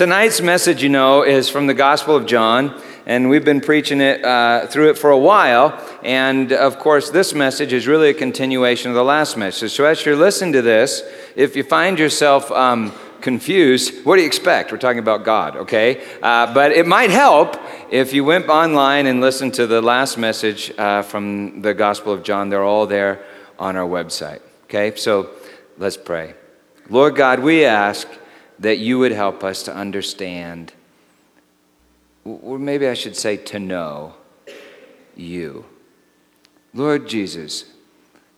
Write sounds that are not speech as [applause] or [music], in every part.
Tonight's message, you know, is from the Gospel of John, and we've been preaching it uh, through it for a while. And of course, this message is really a continuation of the last message. So, as you're listening to this, if you find yourself um, confused, what do you expect? We're talking about God, okay? Uh, but it might help if you went online and listened to the last message uh, from the Gospel of John. They're all there on our website, okay? So let's pray. Lord God, we ask that you would help us to understand, or maybe I should say to know you. Lord Jesus,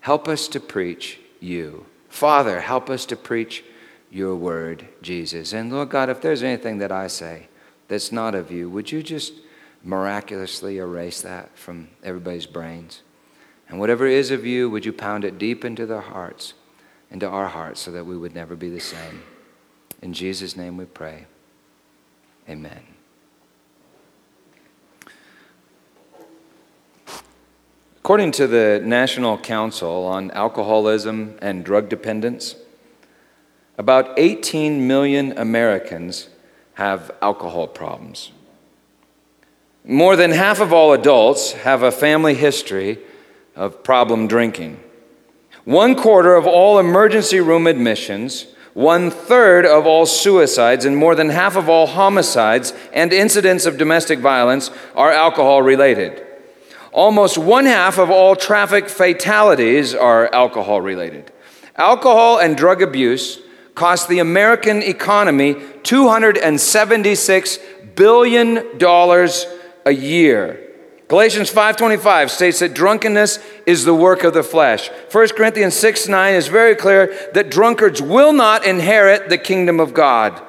help us to preach you. Father, help us to preach your word, Jesus. And Lord God, if there's anything that I say that's not of you, would you just miraculously erase that from everybody's brains? And whatever is of you, would you pound it deep into their hearts, into our hearts, so that we would never be the same? In Jesus' name we pray. Amen. According to the National Council on Alcoholism and Drug Dependence, about 18 million Americans have alcohol problems. More than half of all adults have a family history of problem drinking. One quarter of all emergency room admissions one third of all suicides, and more than half of all homicides and incidents of domestic violence are alcohol related. Almost one half of all traffic fatalities are alcohol related. Alcohol and drug abuse cost the American economy $276 billion a year. Galatians 5:25 states that drunkenness is the work of the flesh. 1 Corinthians 6 9 is very clear that drunkards will not inherit the kingdom of God. A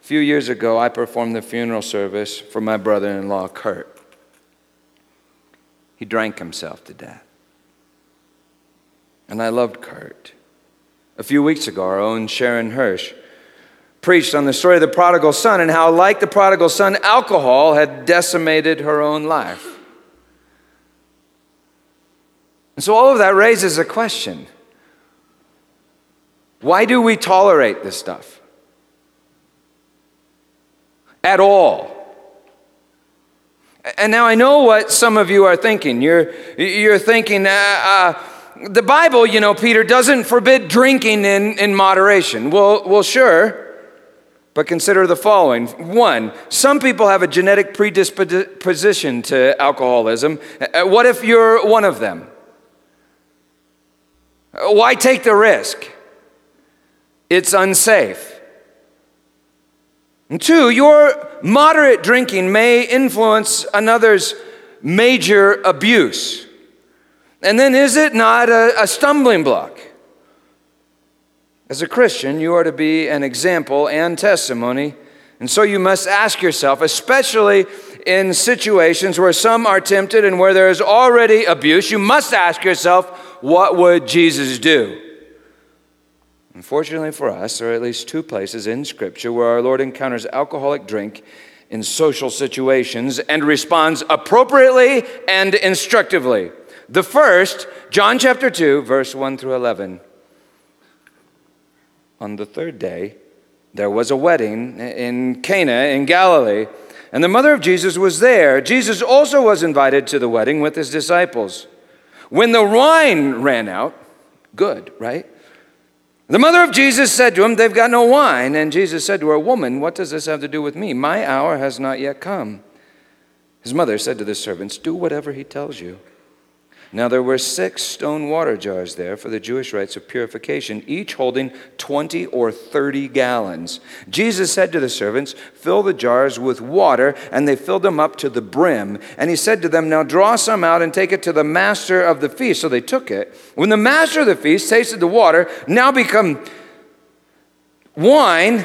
few years ago, I performed the funeral service for my brother in law, Kurt. He drank himself to death. And I loved Kurt. A few weeks ago, our own Sharon Hirsch preached on the story of the prodigal son and how, like the prodigal son, alcohol had decimated her own life. And so, all of that raises a question why do we tolerate this stuff? At all. And now I know what some of you are thinking. You're, you're thinking, uh, uh, the Bible, you know, Peter, doesn't forbid drinking in, in moderation. Well, well, sure. But consider the following. One, some people have a genetic predisposition to alcoholism. Uh, what if you're one of them? Why take the risk? It's unsafe. And two, your moderate drinking may influence another's major abuse. And then is it not a, a stumbling block? As a Christian, you are to be an example and testimony. And so you must ask yourself, especially in situations where some are tempted and where there is already abuse, you must ask yourself, what would Jesus do? Unfortunately for us, there are at least two places in Scripture where our Lord encounters alcoholic drink in social situations and responds appropriately and instructively. The first, John chapter 2, verse 1 through 11. On the third day, there was a wedding in Cana in Galilee, and the mother of Jesus was there. Jesus also was invited to the wedding with his disciples. When the wine ran out, good, right? The mother of Jesus said to him, They've got no wine. And Jesus said to her, Woman, what does this have to do with me? My hour has not yet come. His mother said to the servants, Do whatever he tells you. Now there were six stone water jars there for the Jewish rites of purification, each holding 20 or 30 gallons. Jesus said to the servants, Fill the jars with water, and they filled them up to the brim. And he said to them, Now draw some out and take it to the master of the feast. So they took it. When the master of the feast tasted the water, now become wine,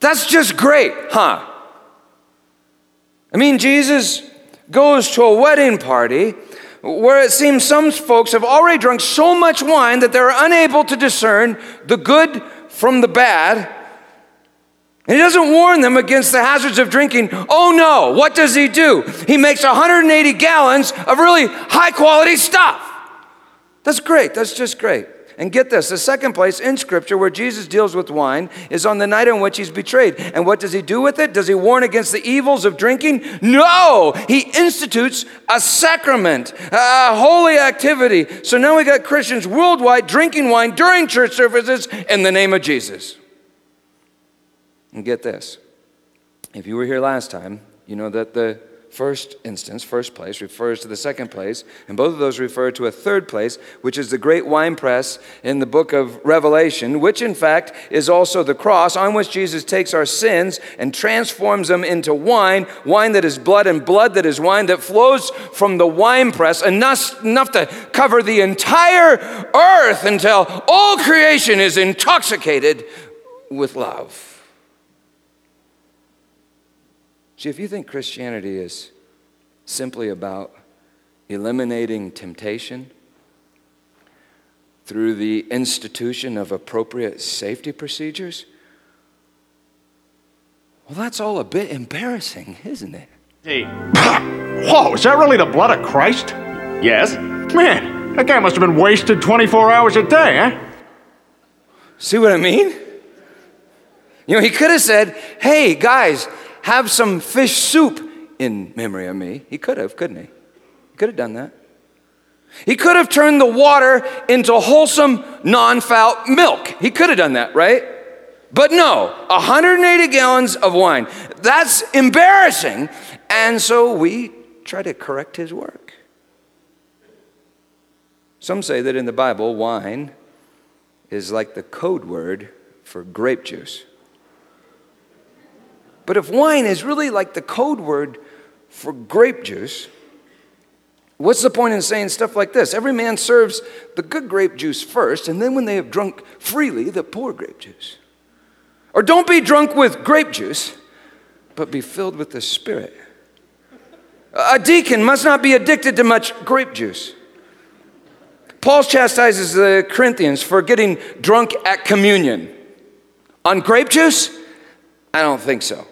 that's just great, huh? I mean, Jesus goes to a wedding party where it seems some folks have already drunk so much wine that they're unable to discern the good from the bad. And he doesn't warn them against the hazards of drinking. Oh no, what does he do? He makes 180 gallons of really high quality stuff. That's great, that's just great. And get this the second place in Scripture where Jesus deals with wine is on the night on which he's betrayed. And what does he do with it? Does he warn against the evils of drinking? No! He institutes a sacrament, a holy activity. So now we got Christians worldwide drinking wine during church services in the name of Jesus. And get this if you were here last time, you know that the first instance, first place, refers to the second place, and both of those refer to a third place, which is the great winepress in the book of Revelation, which in fact is also the cross on which Jesus takes our sins and transforms them into wine, wine that is blood and blood that is wine that flows from the winepress, enough, enough to cover the entire earth until all creation is intoxicated with love. See, if you think Christianity is simply about eliminating temptation through the institution of appropriate safety procedures, well, that's all a bit embarrassing, isn't it? Hey. [laughs] Whoa, is that really the blood of Christ? Yes. Man, that guy must have been wasted 24 hours a day, eh? See what I mean? You know, he could have said, hey, guys, have some fish soup in memory of me. He could have, couldn't he? He could have done that. He could have turned the water into wholesome, non foul milk. He could have done that, right? But no, 180 gallons of wine. That's embarrassing. And so we try to correct his work. Some say that in the Bible, wine is like the code word for grape juice. But if wine is really like the code word for grape juice, what's the point in saying stuff like this? Every man serves the good grape juice first, and then when they have drunk freely, the poor grape juice. Or don't be drunk with grape juice, but be filled with the Spirit. A deacon must not be addicted to much grape juice. Paul chastises the Corinthians for getting drunk at communion. On grape juice? I don't think so.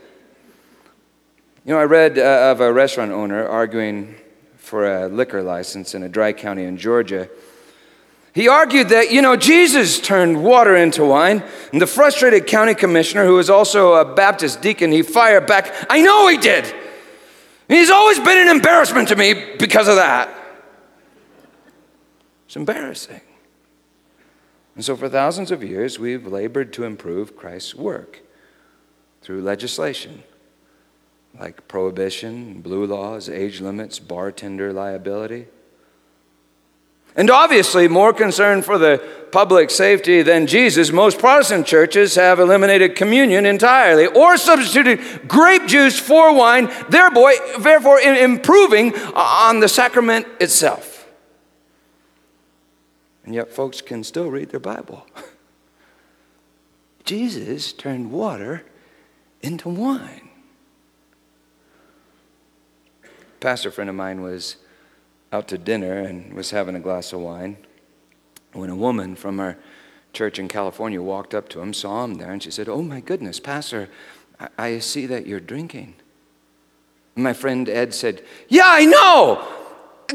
You know, I read uh, of a restaurant owner arguing for a liquor license in a dry county in Georgia. He argued that, you know, Jesus turned water into wine, and the frustrated county commissioner, who was also a Baptist deacon, he fired back, I know he did. He's always been an embarrassment to me because of that. It's embarrassing. And so, for thousands of years, we've labored to improve Christ's work through legislation like prohibition, blue laws, age limits, bartender liability. And obviously, more concerned for the public safety than Jesus, most Protestant churches have eliminated communion entirely or substituted grape juice for wine, therefore improving on the sacrament itself. And yet, folks can still read their Bible. [laughs] Jesus turned water into wine. A pastor friend of mine was out to dinner and was having a glass of wine when a woman from our church in California walked up to him, saw him there, and she said, Oh my goodness, Pastor, I, I see that you're drinking. And my friend Ed said, Yeah, I know.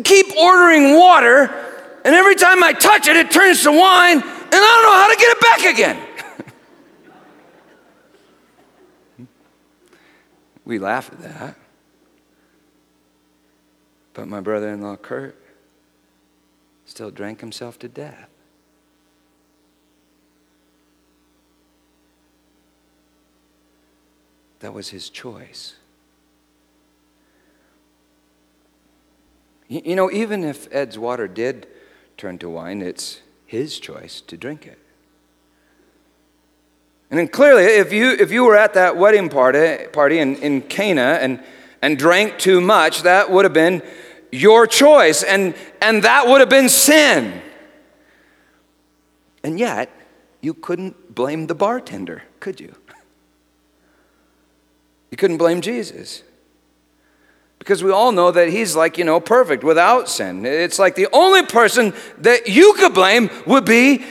Keep ordering water and every time I touch it, it turns to wine, and I don't know how to get it back again. [laughs] we laugh at that. But my brother in law, Kurt, still drank himself to death. That was his choice. You know, even if Ed's water did turn to wine, it's his choice to drink it. And then clearly, if you, if you were at that wedding party, party in, in Cana and, and drank too much, that would have been your choice, and, and that would have been sin. And yet, you couldn't blame the bartender, could you? You couldn't blame Jesus. Because we all know that he's like, you know, perfect without sin. It's like the only person that you could blame would be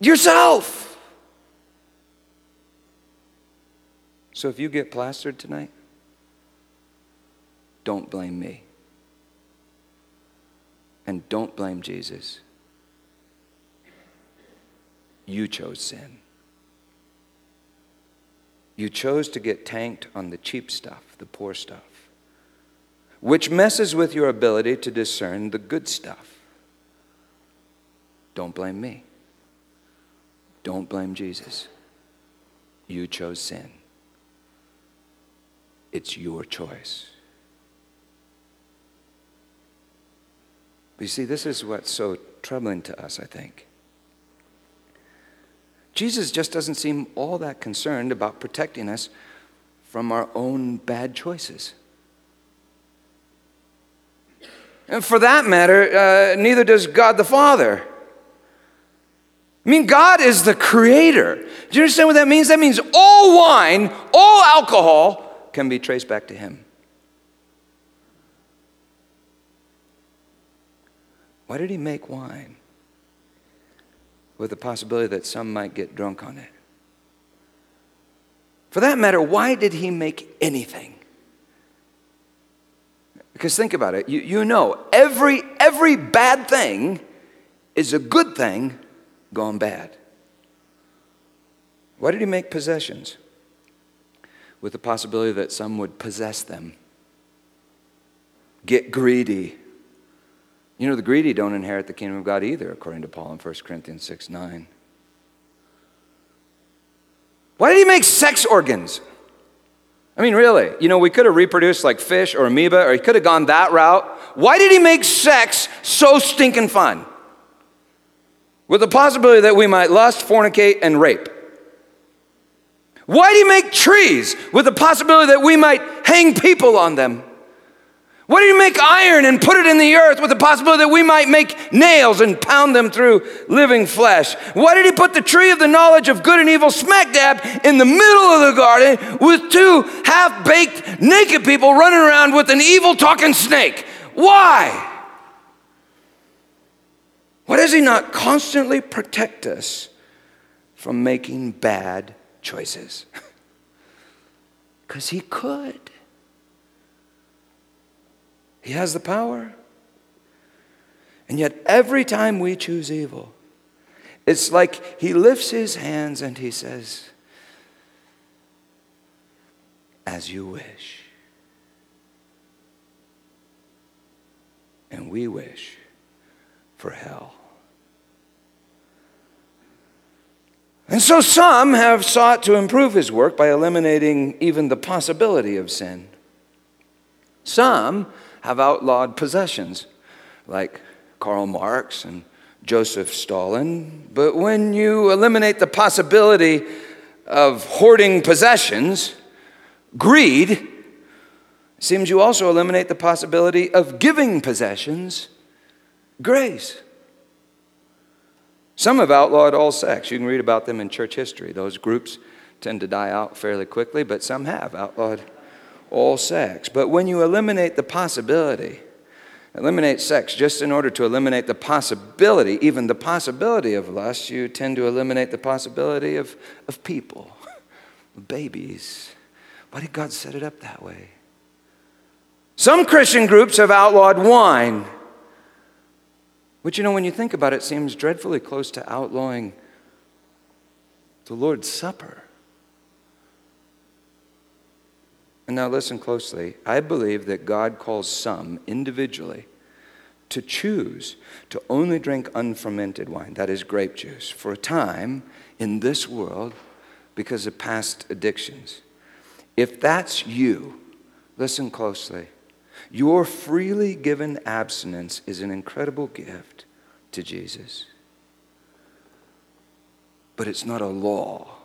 yourself. So if you get plastered tonight, don't blame me. And don't blame Jesus. You chose sin. You chose to get tanked on the cheap stuff, the poor stuff which messes with your ability to discern the good stuff. Don't blame me. Don't blame Jesus. You chose sin. It's your choice. You see, this is what's so troubling to us, I think. Jesus just doesn't seem all that concerned about protecting us from our own bad choices. And for that matter, uh, neither does God the Father. I mean, God is the creator. Do you understand what that means? That means all wine, all alcohol can be traced back to Him. Why did He make wine? With the possibility that some might get drunk on it. For that matter, why did He make anything? Because think about it. You, you know, every, every bad thing is a good thing gone bad. Why did he make possessions? With the possibility that some would possess them, get greedy. You know, the greedy don't inherit the kingdom of God either, according to Paul in 1 Corinthians 6 9. Why did he make sex organs? I mean, really, you know, we could have reproduced like fish or amoeba, or he could have gone that route. Why did he make sex so stinking fun? With the possibility that we might lust, fornicate, and rape. Why do you make trees with the possibility that we might hang people on them? Why do you make iron and put it in the earth with the possibility that we might make nails and pound them through living flesh? Why did he put the tree of the knowledge of good and evil smack dab in the middle of the garden with two half baked naked people running around with an evil talking snake? Why? Why does he not constantly protect us from making bad choices? [laughs] Because he could. He has the power. And yet, every time we choose evil, it's like he lifts his hands and he says, As you wish. And we wish for hell. And so some have sought to improve his work by eliminating even the possibility of sin. Some have outlawed possessions, like Karl Marx and Joseph Stalin. But when you eliminate the possibility of hoarding possessions, greed, seems you also eliminate the possibility of giving possessions, grace. Some have outlawed all sex. You can read about them in church history. Those groups tend to die out fairly quickly, but some have outlawed all sex. But when you eliminate the possibility, eliminate sex just in order to eliminate the possibility, even the possibility of lust, you tend to eliminate the possibility of, of people, [laughs] babies. Why did God set it up that way? Some Christian groups have outlawed wine. Which, you know, when you think about it, seems dreadfully close to outlawing the Lord's Supper. And now listen closely. I believe that God calls some individually to choose to only drink unfermented wine, that is grape juice, for a time in this world because of past addictions. If that's you, listen closely. Your freely given abstinence is an incredible gift to Jesus. But it's not a law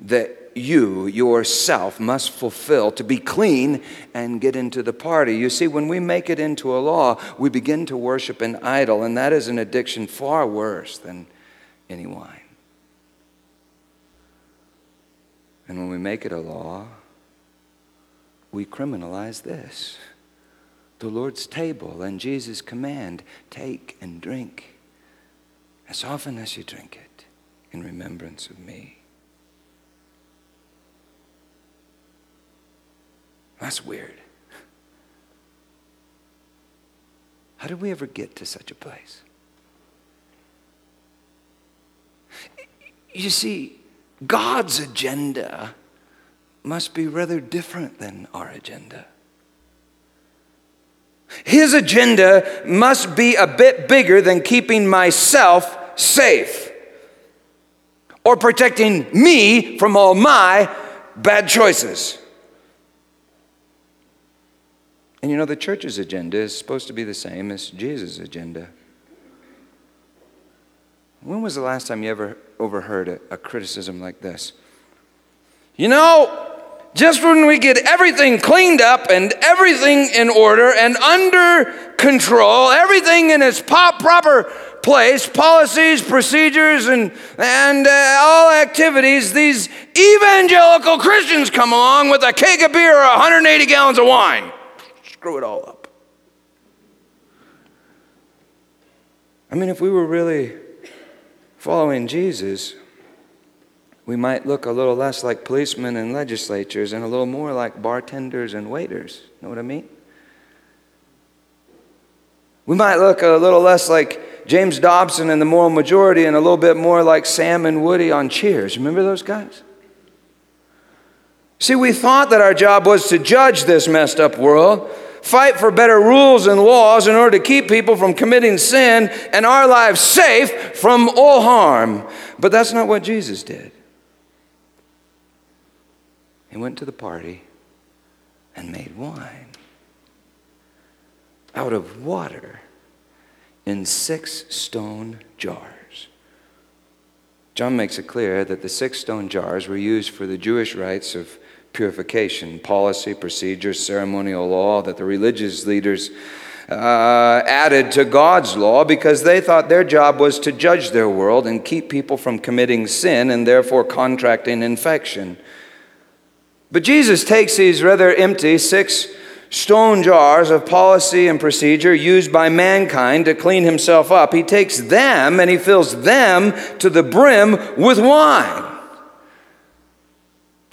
that you yourself must fulfill to be clean and get into the party. You see, when we make it into a law, we begin to worship an idol, and that is an addiction far worse than any wine. And when we make it a law, we criminalize this the Lord's table and Jesus' command take and drink as often as you drink it in remembrance of me. That's weird. How did we ever get to such a place? You see, God's agenda must be rather different than our agenda. His agenda must be a bit bigger than keeping myself safe or protecting me from all my bad choices. And you know, the church's agenda is supposed to be the same as Jesus' agenda. When was the last time you ever overheard a, a criticism like this? You know, just when we get everything cleaned up and everything in order and under control, everything in its pop, proper place, policies, procedures, and, and uh, all activities, these evangelical Christians come along with a keg of beer or 180 gallons of wine. Screw it all up. I mean, if we were really following Jesus, we might look a little less like policemen and legislatures and a little more like bartenders and waiters. Know what I mean? We might look a little less like James Dobson and the moral majority and a little bit more like Sam and Woody on Cheers. Remember those guys? See, we thought that our job was to judge this messed up world, fight for better rules and laws in order to keep people from committing sin and our lives safe from all harm. But that's not what Jesus did. He went to the party and made wine out of water in six stone jars. John makes it clear that the six stone jars were used for the Jewish rites of purification, policy, procedures, ceremonial law that the religious leaders uh, added to God's law because they thought their job was to judge their world and keep people from committing sin and therefore contracting infection. But Jesus takes these rather empty six stone jars of policy and procedure used by mankind to clean himself up. He takes them and he fills them to the brim with wine.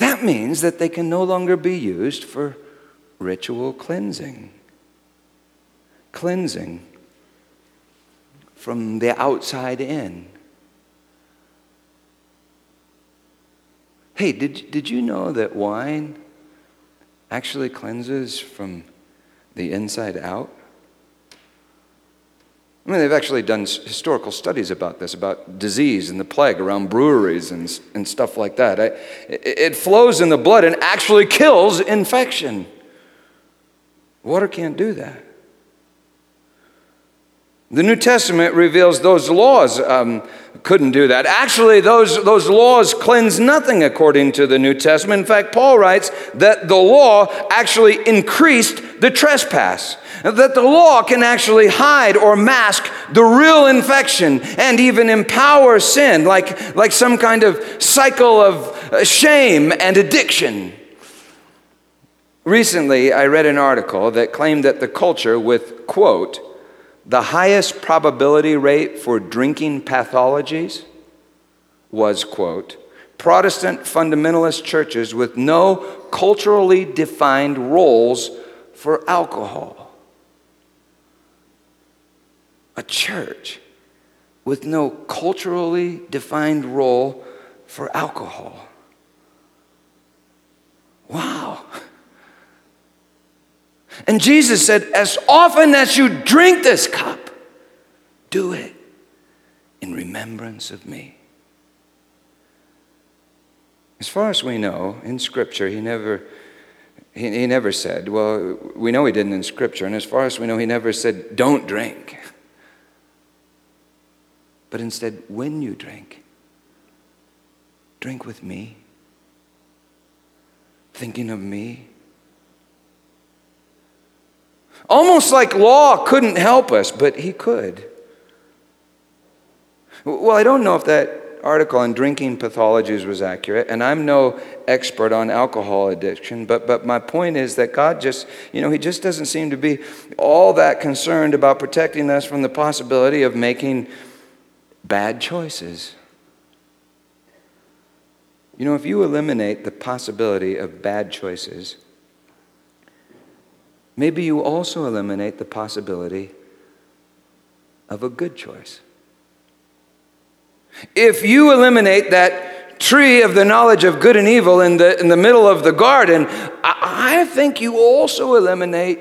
That means that they can no longer be used for ritual cleansing. Cleansing from the outside in. Hey, did, did you know that wine actually cleanses from the inside out? I mean, they've actually done historical studies about this, about disease and the plague around breweries and, and stuff like that. It, it flows in the blood and actually kills infection. Water can't do that. The New Testament reveals those laws um, couldn't do that. Actually, those, those laws cleanse nothing according to the New Testament. In fact, Paul writes that the law actually increased the trespass, that the law can actually hide or mask the real infection and even empower sin, like, like some kind of cycle of uh, shame and addiction. Recently, I read an article that claimed that the culture with, quote, the highest probability rate for drinking pathologies was, quote, Protestant fundamentalist churches with no culturally defined roles for alcohol. A church with no culturally defined role for alcohol. Wow. [laughs] And Jesus said, As often as you drink this cup, do it in remembrance of me. As far as we know, in Scripture, he never, he, he never said, well, we know he didn't in Scripture, and as far as we know, he never said, don't drink. But instead, when you drink, drink with me, thinking of me Almost like law couldn't help us, but he could. Well, I don't know if that article on drinking pathologies was accurate, and I'm no expert on alcohol addiction, but, but my point is that God just, you know, He just doesn't seem to be all that concerned about protecting us from the possibility of making bad choices. You know, if you eliminate the possibility of bad choices, maybe you also eliminate the possibility of a good choice. If you eliminate that tree of the knowledge of good and evil in the, in the middle of the garden, I, I think you also eliminate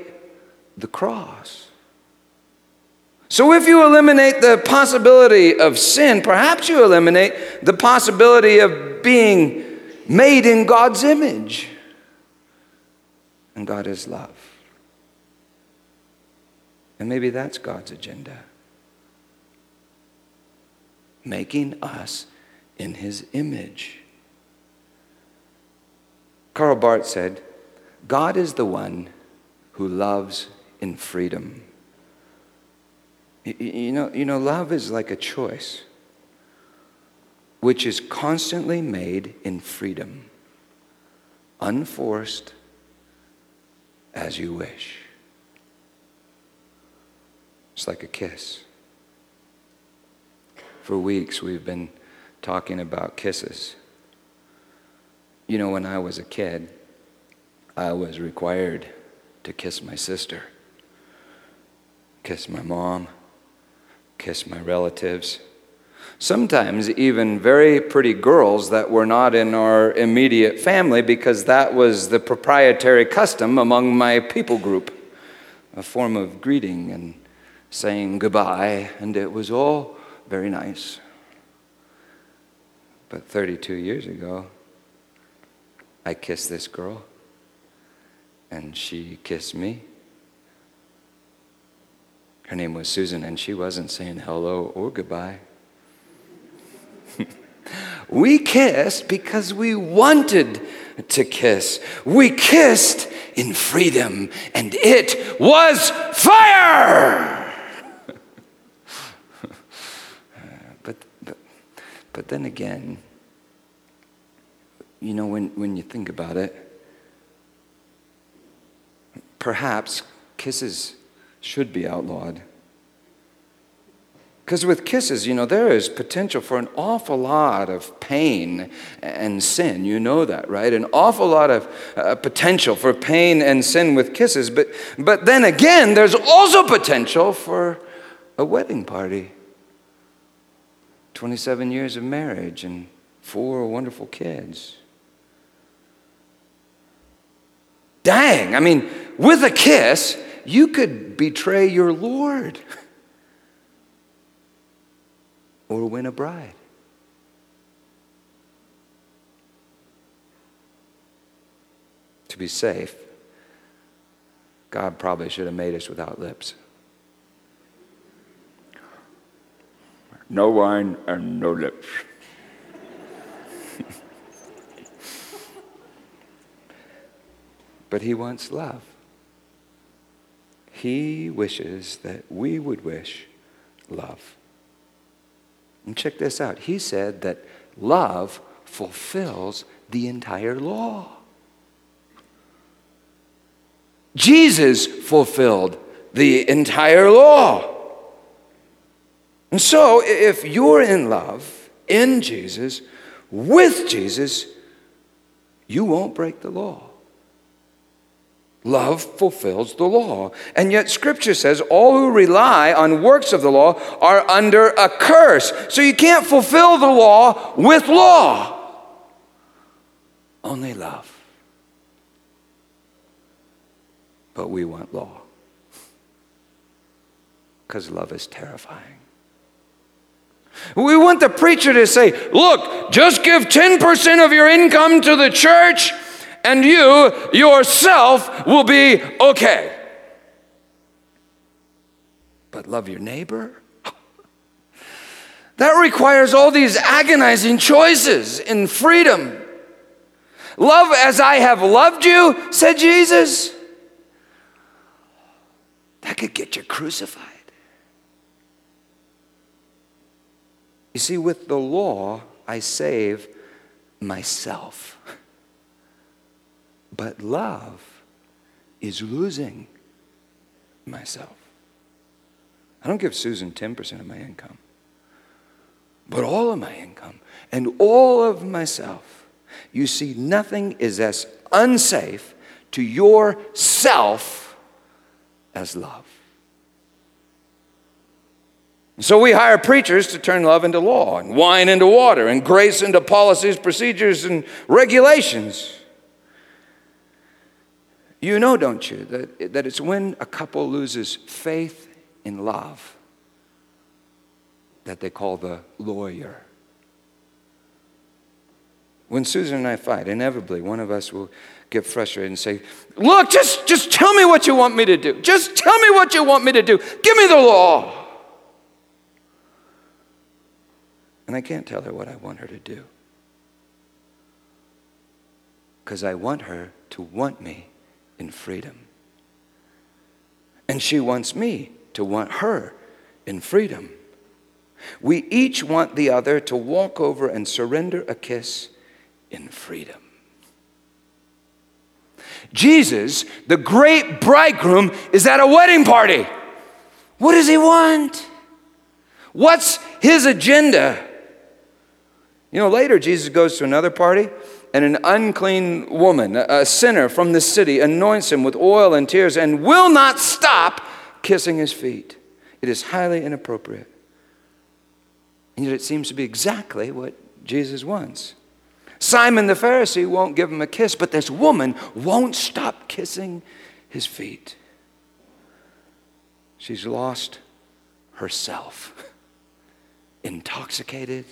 the cross. So, if you eliminate the possibility of sin, perhaps you eliminate the possibility of being made in God's image. And God is love. And maybe that's God's agenda. Making us in his image. Karl Barth said, God is the one who loves in freedom. You know, you know, love is like a choice which is constantly made in freedom, unforced as you wish. It's like a kiss. For weeks, we've been talking about kisses. You know, when I was a kid, I was required to kiss my sister, kiss my mom, kiss my relatives sometimes even very pretty girls that were not in our immediate family because that was the proprietary custom among my people group, a form of greeting and saying goodbye, and it was all very nice. But 32 years ago, I kissed this girl, and she kissed me. Her name was Susan, and she wasn't saying hello or goodbye. [laughs] we kissed because we wanted to kiss. We kissed in freedom, and it was fire! but, but, but then again, you know, when, when you think about it, perhaps kisses should be outlawed. Because with kisses, you know, there is potential for an awful lot of pain and sin. You know that, right? An awful lot of uh, potential for pain and sin with kisses. But, but then again, there's also potential for a wedding party 27 years of marriage and four wonderful kids. Dang, I mean, with a kiss, you could betray your Lord. [laughs] or win a bride. To be safe, God probably should have made us without lips. No wine and no lips. but He wants love. He wishes that we would wish love. And check this out. He said that love fulfills the entire law. Jesus fulfilled the entire law. And so, if you're in love, in Jesus, with Jesus, you won't break the law. Love fulfills the law. And yet, Scripture says all who rely on works of the law are under a curse. So you can't fulfill the law with law, only love. But we want law because love is terrifying. We want the preacher to say, look, just give 10% of your income to the church and you yourself will be okay. But love your neighbor? [laughs] That requires all these agonizing choices in freedom. Love as I have loved you, said Jesus. That could get you crucified. You see, with the law, I save myself. But love is losing myself. I don't give Susan 10% of my income, but all of my income and all of myself. You see, nothing is as unsafe to yourself as love. So we hire preachers to turn love into law and wine into water and grace into policies, procedures, and regulations. You know, don't you, that, that it's when a couple loses faith in love that they call the lawyer. When Susan and I fight, inevitably one of us will get frustrated and say, Look, just, just tell me what you want me to do. Just tell me what you want me to do. Give me the law. And I can't tell her what I want her to do. Because I want her to want me in freedom. And she wants me to want her in freedom. We each want the other to walk over and surrender a kiss in freedom. Jesus, the great bridegroom, is at a wedding party. What does he want? What's his agenda? You know, later Jesus goes to another party, and an unclean woman, a sinner from the city, anoints him with oil and tears and will not stop kissing his feet. It is highly inappropriate. And yet it seems to be exactly what Jesus wants. Simon the Pharisee won't give him a kiss, but this woman won't stop kissing his feet. She's lost herself, [laughs] intoxicated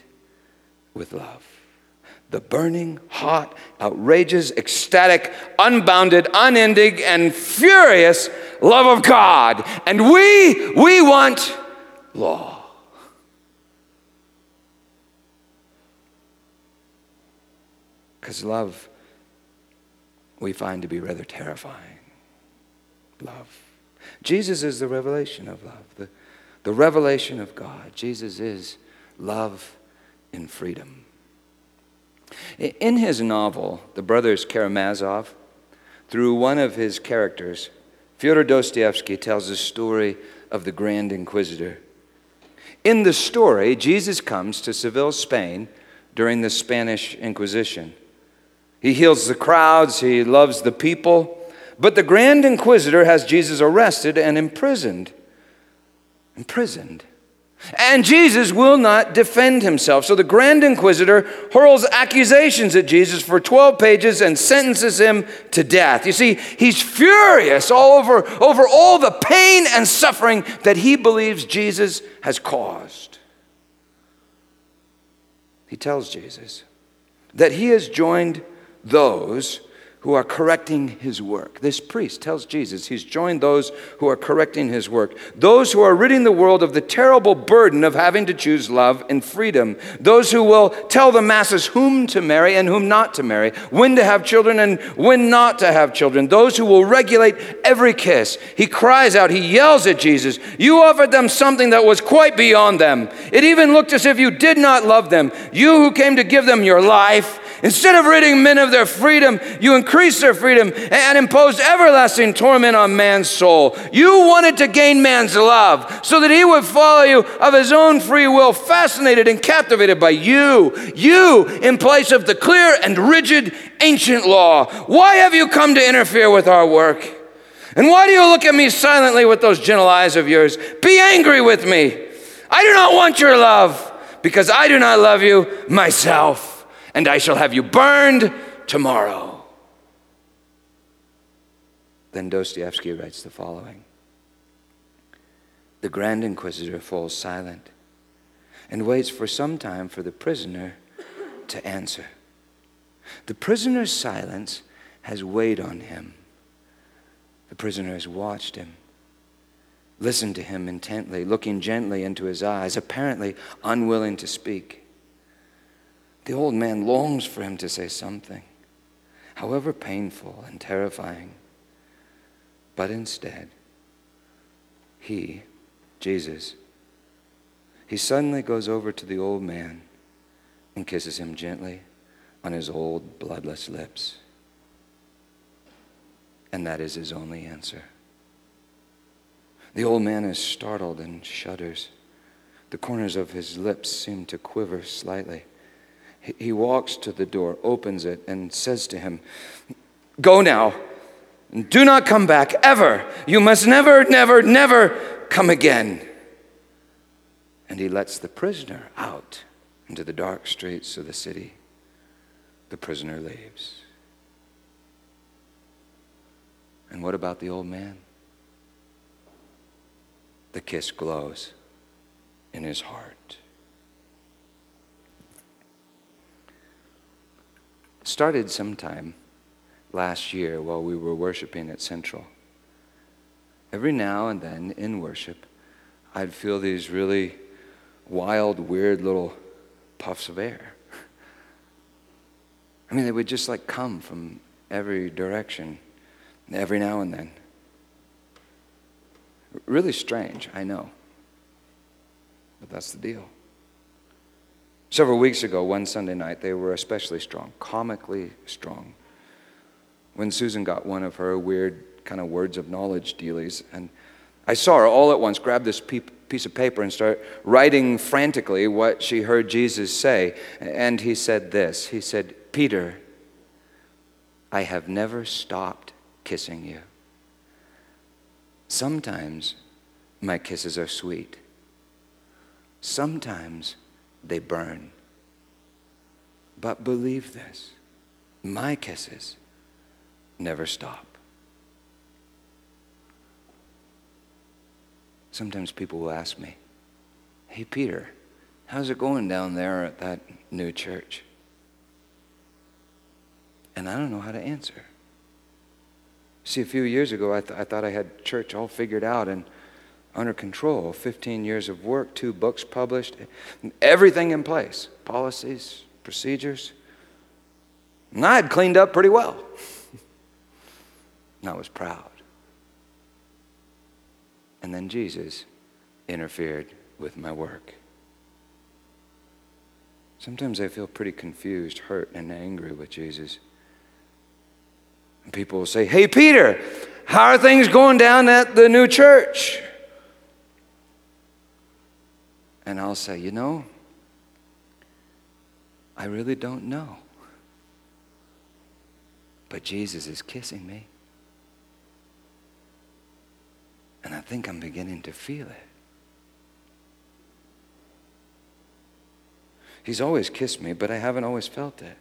with love. The burning, hot, outrageous, ecstatic, unbounded, unending, and furious love of God. And we, we want law. Because love we find to be rather terrifying. Love. Jesus is the revelation of love, the, the revelation of God. Jesus is love in freedom. In his novel, The Brothers Karamazov, through one of his characters, Fyodor Dostoevsky tells the story of the Grand Inquisitor. In the story, Jesus comes to Seville, Spain during the Spanish Inquisition. He heals the crowds, he loves the people. But the Grand Inquisitor has Jesus arrested and imprisoned. Imprisoned. And Jesus will not defend himself. So the Grand Inquisitor hurls accusations at Jesus for 12 pages and sentences him to death. You see, he's furious all over, over all the pain and suffering that he believes Jesus has caused. He tells Jesus that he has joined those who are correcting his work. This priest tells Jesus he's joined those who are correcting his work, those who are ridding the world of the terrible burden of having to choose love and freedom, those who will tell the masses whom to marry and whom not to marry, when to have children and when not to have children, those who will regulate every kiss. He cries out, he yells at Jesus, You offered them something that was quite beyond them. It even looked as if you did not love them. You who came to give them your life Instead of ridding men of their freedom, you increased their freedom and imposed everlasting torment on man's soul. You wanted to gain man's love so that he would follow you of his own free will, fascinated and captivated by you. You, in place of the clear and rigid ancient law. Why have you come to interfere with our work? And why do you look at me silently with those gentle eyes of yours? Be angry with me. I do not want your love because I do not love you myself and I shall have you burned tomorrow. Then Dostoevsky writes the following The Grand Inquisitor falls silent and waits for some time for the prisoner to answer. The prisoner's silence has weighed on him. The prisoner has watched him, listened to him intently, looking gently into his eyes, apparently unwilling to speak. The old man longs for him to say something, however painful and terrifying. But instead, he, Jesus, he suddenly goes over to the old man and kisses him gently on his old bloodless lips. And that is his only answer. The old man is startled and shudders. The corners of his lips seem to quiver slightly. He walks to the door, opens it, and says to him, Go now, do not come back ever. You must never, never, never come again. And he lets the prisoner out into the dark streets of the city. The prisoner leaves. And what about the old man? The kiss glows in his heart. Started sometime last year while we were worshiping at Central. Every now and then in worship, I'd feel these really wild, weird little puffs of air. [laughs] I mean, they would just like come from every direction, every now and then. Really strange, I know. But that's the deal. Several weeks ago, one Sunday night, they were especially strong, comically strong. When Susan got one of her weird kind of words of knowledge dealies, and I saw her all at once grab this piece of paper and start writing frantically what she heard Jesus say. And he said this He said, Peter, I have never stopped kissing you. Sometimes my kisses are sweet. Sometimes they burn. But believe this my kisses never stop. Sometimes people will ask me, Hey, Peter, how's it going down there at that new church? And I don't know how to answer. See, a few years ago, I, th- I thought I had church all figured out and under control. 15 years of work, two books published, everything in place policies, procedures. And I had cleaned up pretty well. and I was proud. And then Jesus interfered with my work. Sometimes I feel pretty confused, hurt, and angry with Jesus. And people will say, Hey, Peter, how are things going down at the new church? And I'll say, You know, I really don't know. But Jesus is kissing me. And I think I'm beginning to feel it. He's always kissed me, but I haven't always felt it.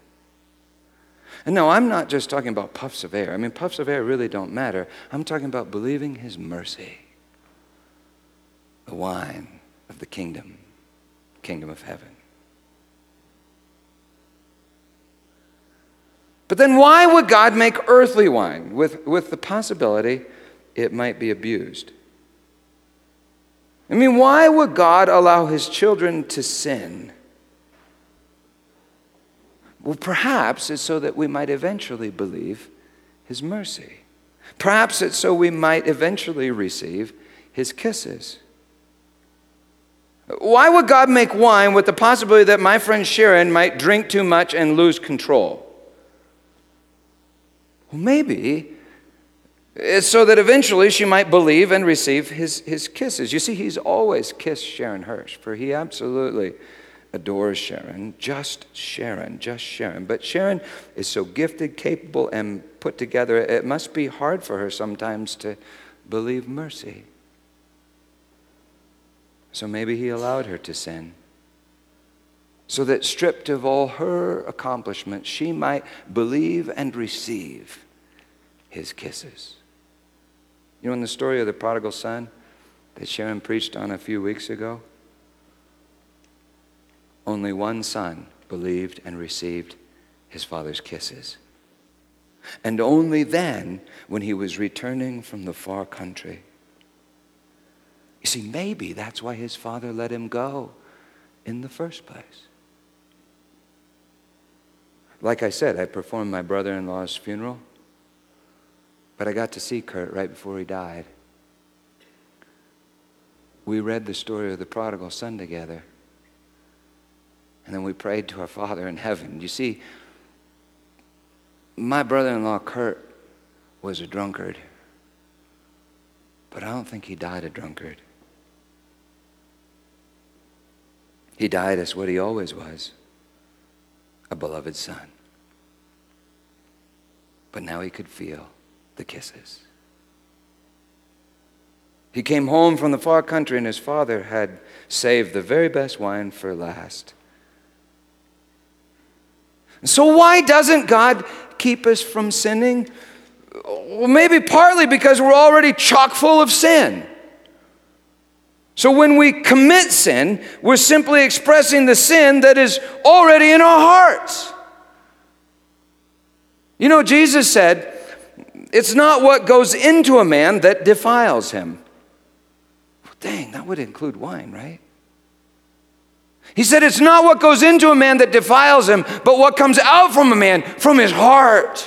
And no, I'm not just talking about puffs of air. I mean, puffs of air really don't matter. I'm talking about believing His mercy, the wine of the kingdom, kingdom of heaven. But then why would God make earthly wine with, with the possibility it might be abused? I mean, why would God allow his children to sin? Well, perhaps it's so that we might eventually believe his mercy. Perhaps it's so we might eventually receive his kisses. Why would God make wine with the possibility that my friend Sharon might drink too much and lose control? Well, maybe it's so that eventually she might believe and receive his, his kisses. You see, he's always kissed Sharon Hirsch, for he absolutely adores Sharon, just Sharon, just Sharon. But Sharon is so gifted, capable, and put together, it must be hard for her sometimes to believe mercy. So maybe he allowed her to sin. So that stripped of all her accomplishments, she might believe and receive his kisses. You know, in the story of the prodigal son that Sharon preached on a few weeks ago, only one son believed and received his father's kisses. And only then, when he was returning from the far country. You see, maybe that's why his father let him go in the first place. Like I said, I performed my brother in law's funeral, but I got to see Kurt right before he died. We read the story of the prodigal son together. And then we prayed to our Father in heaven. You see, my brother in law, Kurt, was a drunkard. But I don't think he died a drunkard. He died as what he always was a beloved son. But now he could feel the kisses. He came home from the far country, and his father had saved the very best wine for last. So, why doesn't God keep us from sinning? Well, maybe partly because we're already chock full of sin. So, when we commit sin, we're simply expressing the sin that is already in our hearts. You know, Jesus said, It's not what goes into a man that defiles him. Well, dang, that would include wine, right? He said, It's not what goes into a man that defiles him, but what comes out from a man, from his heart.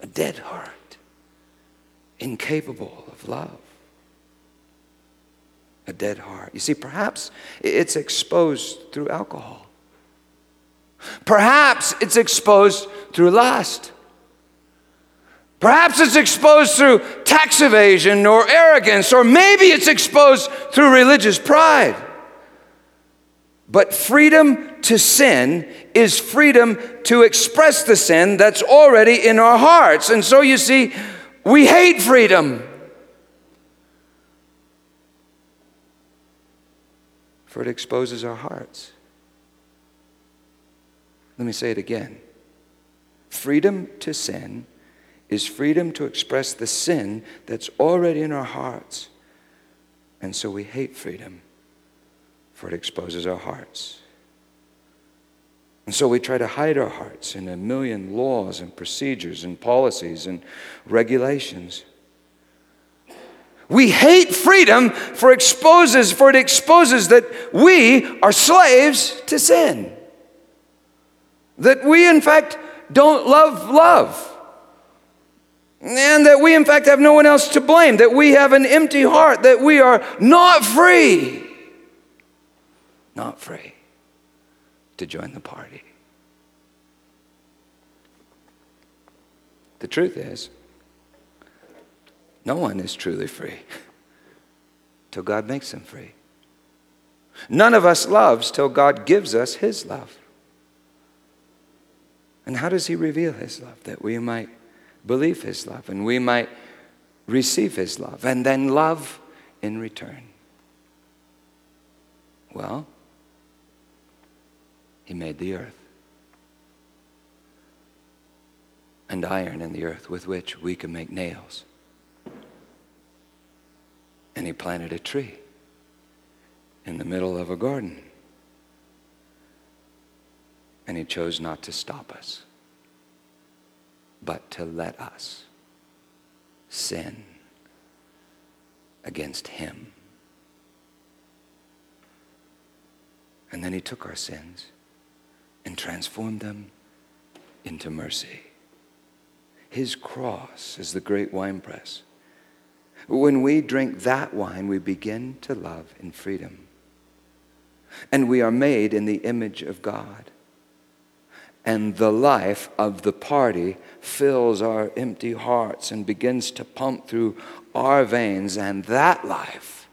A dead heart, incapable of love. A dead heart. You see, perhaps it's exposed through alcohol. Perhaps it's exposed through lust. Perhaps it's exposed through tax evasion or arrogance, or maybe it's exposed through religious pride. But freedom to sin is freedom to express the sin that's already in our hearts. And so you see, we hate freedom. For it exposes our hearts. Let me say it again. Freedom to sin is freedom to express the sin that's already in our hearts. And so we hate freedom for it exposes our hearts. And so we try to hide our hearts in a million laws and procedures and policies and regulations. We hate freedom for exposes for it exposes that we are slaves to sin. That we in fact don't love love. And that we in fact have no one else to blame, that we have an empty heart, that we are not free not free to join the party. The truth is, no one is truly free [laughs] till God makes him free. None of us loves till God gives us His love. And how does He reveal His love? That we might believe His love and we might receive His love and then love in return. Well, he made the earth. And iron in the earth with which we can make nails. And he planted a tree in the middle of a garden. And he chose not to stop us, but to let us sin against him. And then he took our sins and transformed them into mercy. His cross is the great winepress. When we drink that wine, we begin to love in freedom. And we are made in the image of God. And the life of the party fills our empty hearts and begins to pump through our veins, and that life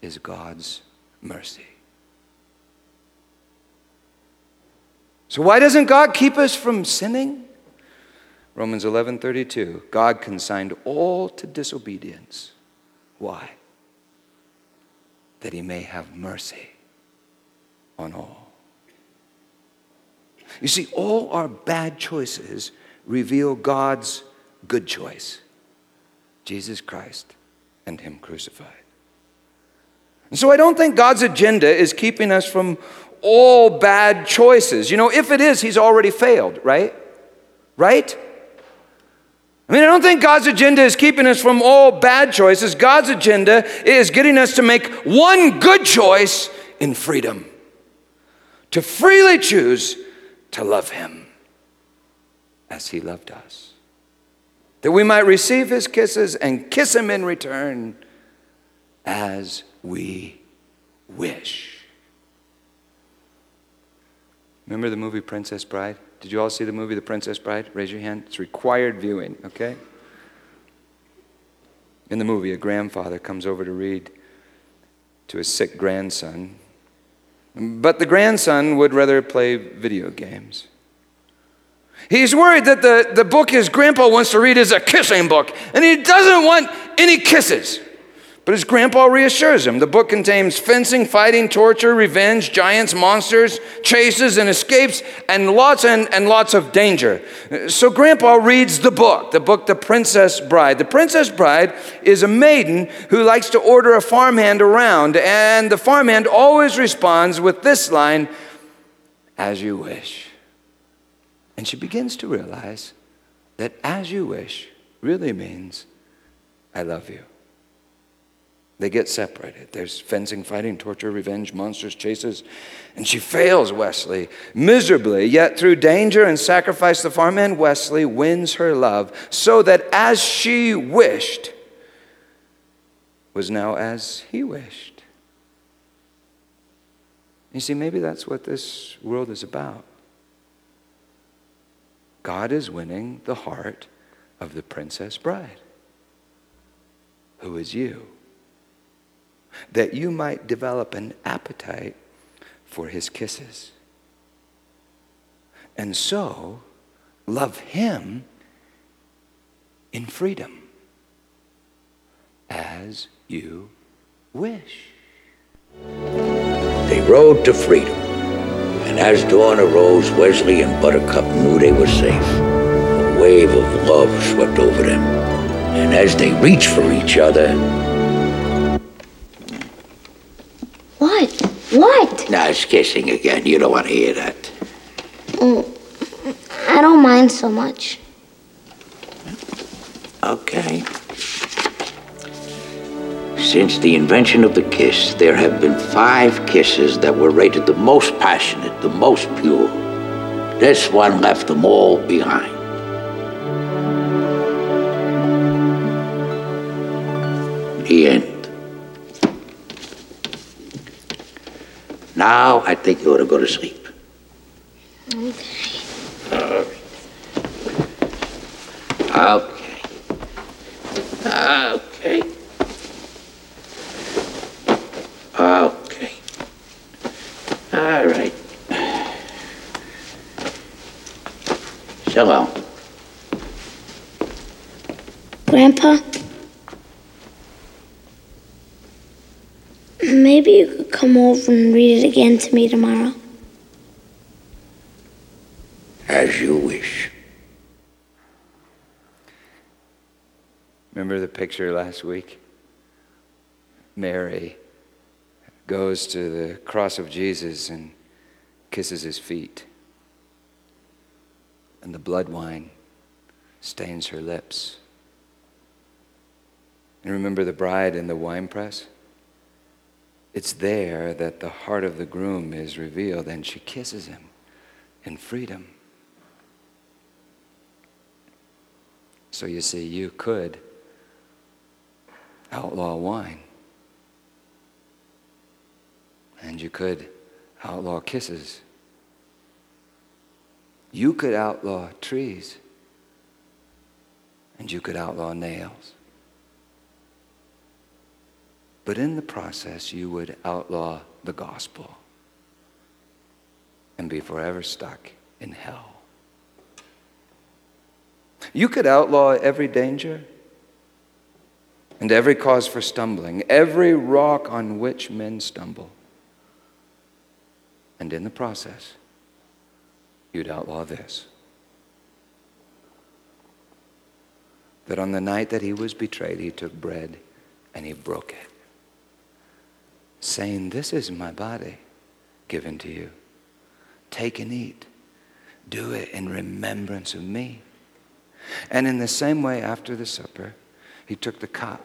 is God's mercy. So why doesn't God keep us from sinning? Romans 11:32 God consigned all to disobedience. Why? That he may have mercy on all. You see, all our bad choices reveal God's good choice Jesus Christ and Him crucified. And so I don't think God's agenda is keeping us from all bad choices. You know, if it is, he's already failed, right? Right? I mean, I don't think God's agenda is keeping us from all bad choices. God's agenda is getting us to make one good choice in freedom, to freely choose to love Him as He loved us, that we might receive His kisses and kiss Him in return as we wish. Remember the movie Princess Bride? Did you all see the movie The Princess Bride? Raise your hand. It's required viewing, okay? In the movie, a grandfather comes over to read to his sick grandson, but the grandson would rather play video games. He's worried that the, the book his grandpa wants to read is a kissing book, and he doesn't want any kisses. But his grandpa reassures him. The book contains fencing, fighting, torture, revenge, giants, monsters, chases, and escapes, and lots and, and lots of danger. So grandpa reads the book, the book The Princess Bride. The Princess Bride is a maiden who likes to order a farmhand around, and the farmhand always responds with this line, as you wish. And she begins to realize that as you wish really means, I love you. They get separated. There's fencing, fighting, torture, revenge, monsters, chases. And she fails Westley miserably. Yet through danger and sacrifice, the farmhand Westley wins her love so that as she wished was now as he wished. You see, maybe that's what this world is about. God is winning the heart of the princess bride, who is you, that you might develop an appetite for his kisses. And so, love him in freedom as you wish. They rode to freedom. And as dawn arose, Westley and Buttercup knew they were safe. A wave of love swept over them. And as they reached for each other, Kissing again. You don't want to hear that. I don't mind so much. Okay. Since the invention of the kiss, there have been five kisses that were rated the most passionate, the most pure. This one left them all behind. The end. Now I think you ought to go to sleep. Okay. Uh, okay. Okay. All right. So long. Grandpa? Maybe you could come over and read it again to me tomorrow. As you wish. Remember the picture last week? Mary goes to the cross of Jesus and kisses his feet. And the blood wine stains her lips. And remember the bride in the winepress? It's there that the heart of the groom is revealed, and she kisses him in freedom. So you see, you could outlaw wine. And you could outlaw kisses. You could outlaw trees. And you could outlaw nails. But in the process, you would outlaw the gospel and be forever stuck in hell. You could outlaw every danger and every cause for stumbling, every rock on which men stumble. And in the process, you'd outlaw this that on the night that he was betrayed, he took bread and he broke it, saying, This is my body given to you. Take and eat. Do it in remembrance of me. And in the same way, after the supper, he took the cup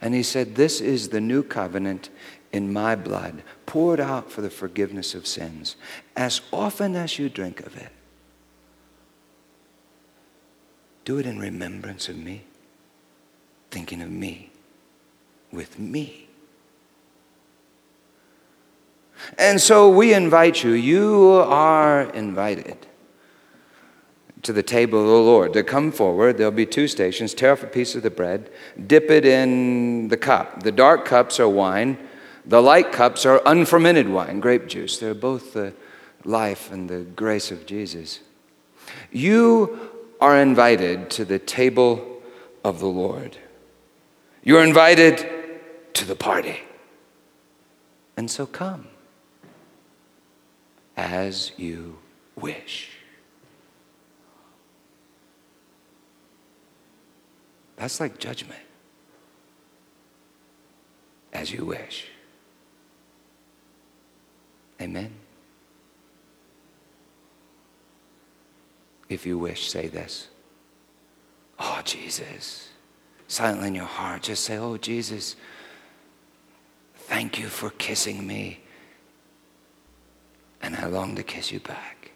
and he said, This is the new covenant in my blood, poured out for the forgiveness of sins. As often as you drink of it, do it in remembrance of me, thinking of me, with me. And so we invite you, you are invited to the table of the Lord. To come forward, there'll be two stations. Tear off a piece of the bread, dip it in the cup. The dark cups are wine, the light cups are unfermented wine, grape juice. They're both the life and the grace of Jesus. You are invited to the table of the Lord. You're invited to the party. And so come as you wish. That's like judgment. As you wish. Amen. If you wish, say this. Oh, Jesus. Silently in your heart, just say, Oh, Jesus, thank you for kissing me. And I long to kiss you back.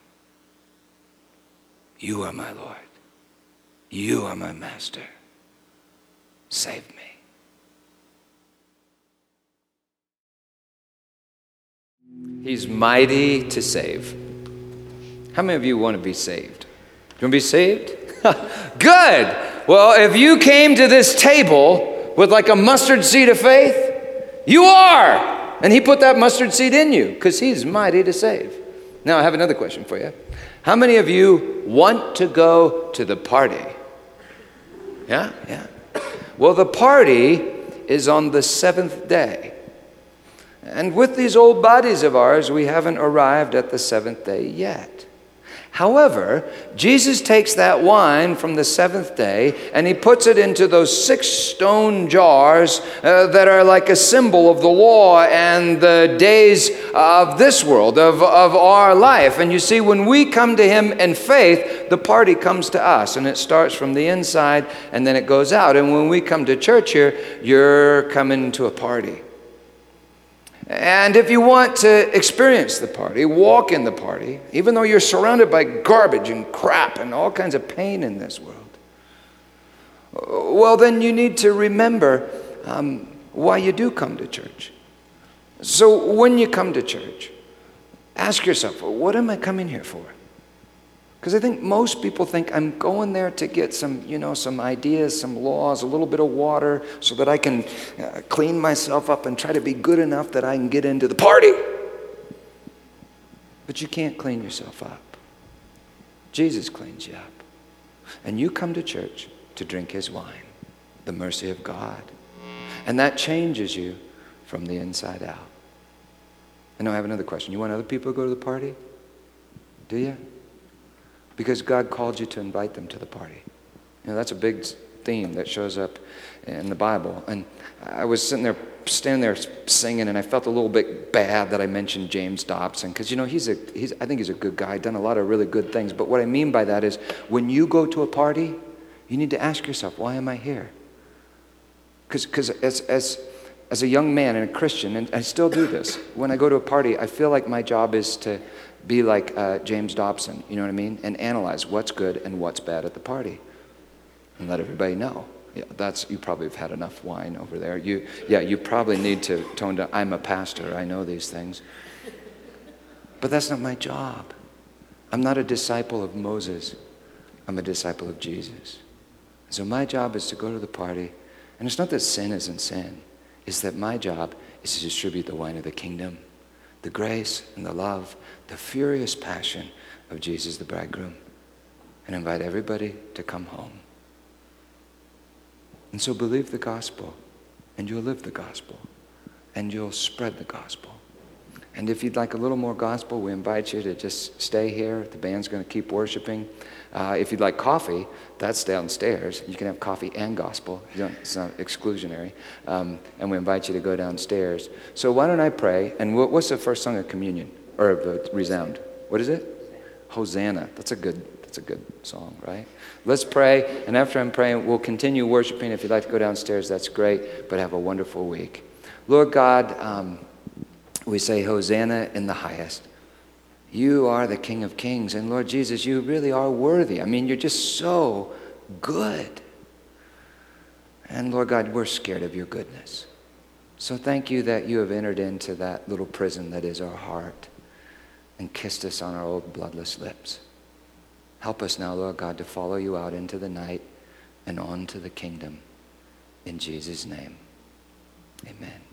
You are my Lord. You are my master. Save me. He's mighty to save. How many of you want to be saved? You want to be saved? [laughs] Good. Well, if you came to this table with like a mustard seed of faith, you are. And He put that mustard seed in you because He's mighty to save. Now, I have another question for you. How many of you want to go to the party? Yeah, yeah. Well, the party is on the seventh day. And with these old bodies of ours, we haven't arrived at the seventh day yet. However, Jesus takes that wine from the seventh day and he puts it into those six stone jars uh, that are like a symbol of the law and the days of this world, of, of our life. And you see, when we come to him in faith, the party comes to us and it starts from the inside and then it goes out. And when we come to church here, you're coming to a party. And if you want to experience the party, walk in the party, even though you're surrounded by garbage and crap and all kinds of pain in this world, well, then you need to remember um, why you do come to church. So when you come to church, ask yourself, well, what am I coming here for? Because I think most people think I'm going there to get some, you know, some ideas, some laws, a little bit of water so that I can uh, clean myself up and try to be good enough that I can get into the party. But you can't clean yourself up. Jesus cleans you up. And you come to church to drink his wine, the mercy of God. And that changes you from the inside out. I know I have another question. You want other people to go to the party? Do you? Because God called you to invite them to the party. You know, that's a big theme that shows up in the Bible. And I was sitting there, standing there singing, and I felt a little bit bad that I mentioned James Dobson because, you know, he's a, he's, I think he's a good guy, done a lot of really good things. But what I mean by that is when you go to a party, you need to ask yourself, why am I here? Because as, as, as a young man and a Christian, and I still do this, when I go to a party, I feel like my job is to be like uh, James Dobson, you know what I mean? And analyze what's good and what's bad at the party and let everybody know. Yeah, that's you probably have had enough wine over there. You, yeah, you probably need to tone down. I'm a pastor. I know these things, but that's not my job. I'm not a disciple of Moses. I'm a disciple of Jesus. So my job is to go to the party, and it's not that sin isn't sin. It's that my job is to distribute the wine of the kingdom, the grace and the love the furious passion of Jesus the bridegroom and invite everybody to come home. And so believe the gospel, and you'll live the gospel, and you'll spread the gospel. And if you'd like a little more gospel, we invite you to just stay here. The band's going to keep worshiping. Uh, if you'd like coffee, that's downstairs. You can have coffee and gospel. it's not exclusionary. Um, and we invite you to go downstairs. So why don't I pray? And what's the first song of communion? or the resound. What is it? Hosanna. That's a good. That's a good song, right? Let's pray, and after I'm praying, we'll continue worshiping. If you'd like to go downstairs, that's great. But have a wonderful week, Lord God. Um, we say Hosanna in the highest. You are the King of Kings, and Lord Jesus, you really are worthy. I mean, you're just so good. And Lord God, we're scared of your goodness. So thank you that you have entered into that little prison that is our heart and kissed us on our old bloodless lips. Help us now, Lord God, to follow you out into the night and on to the kingdom. In Jesus' name, amen.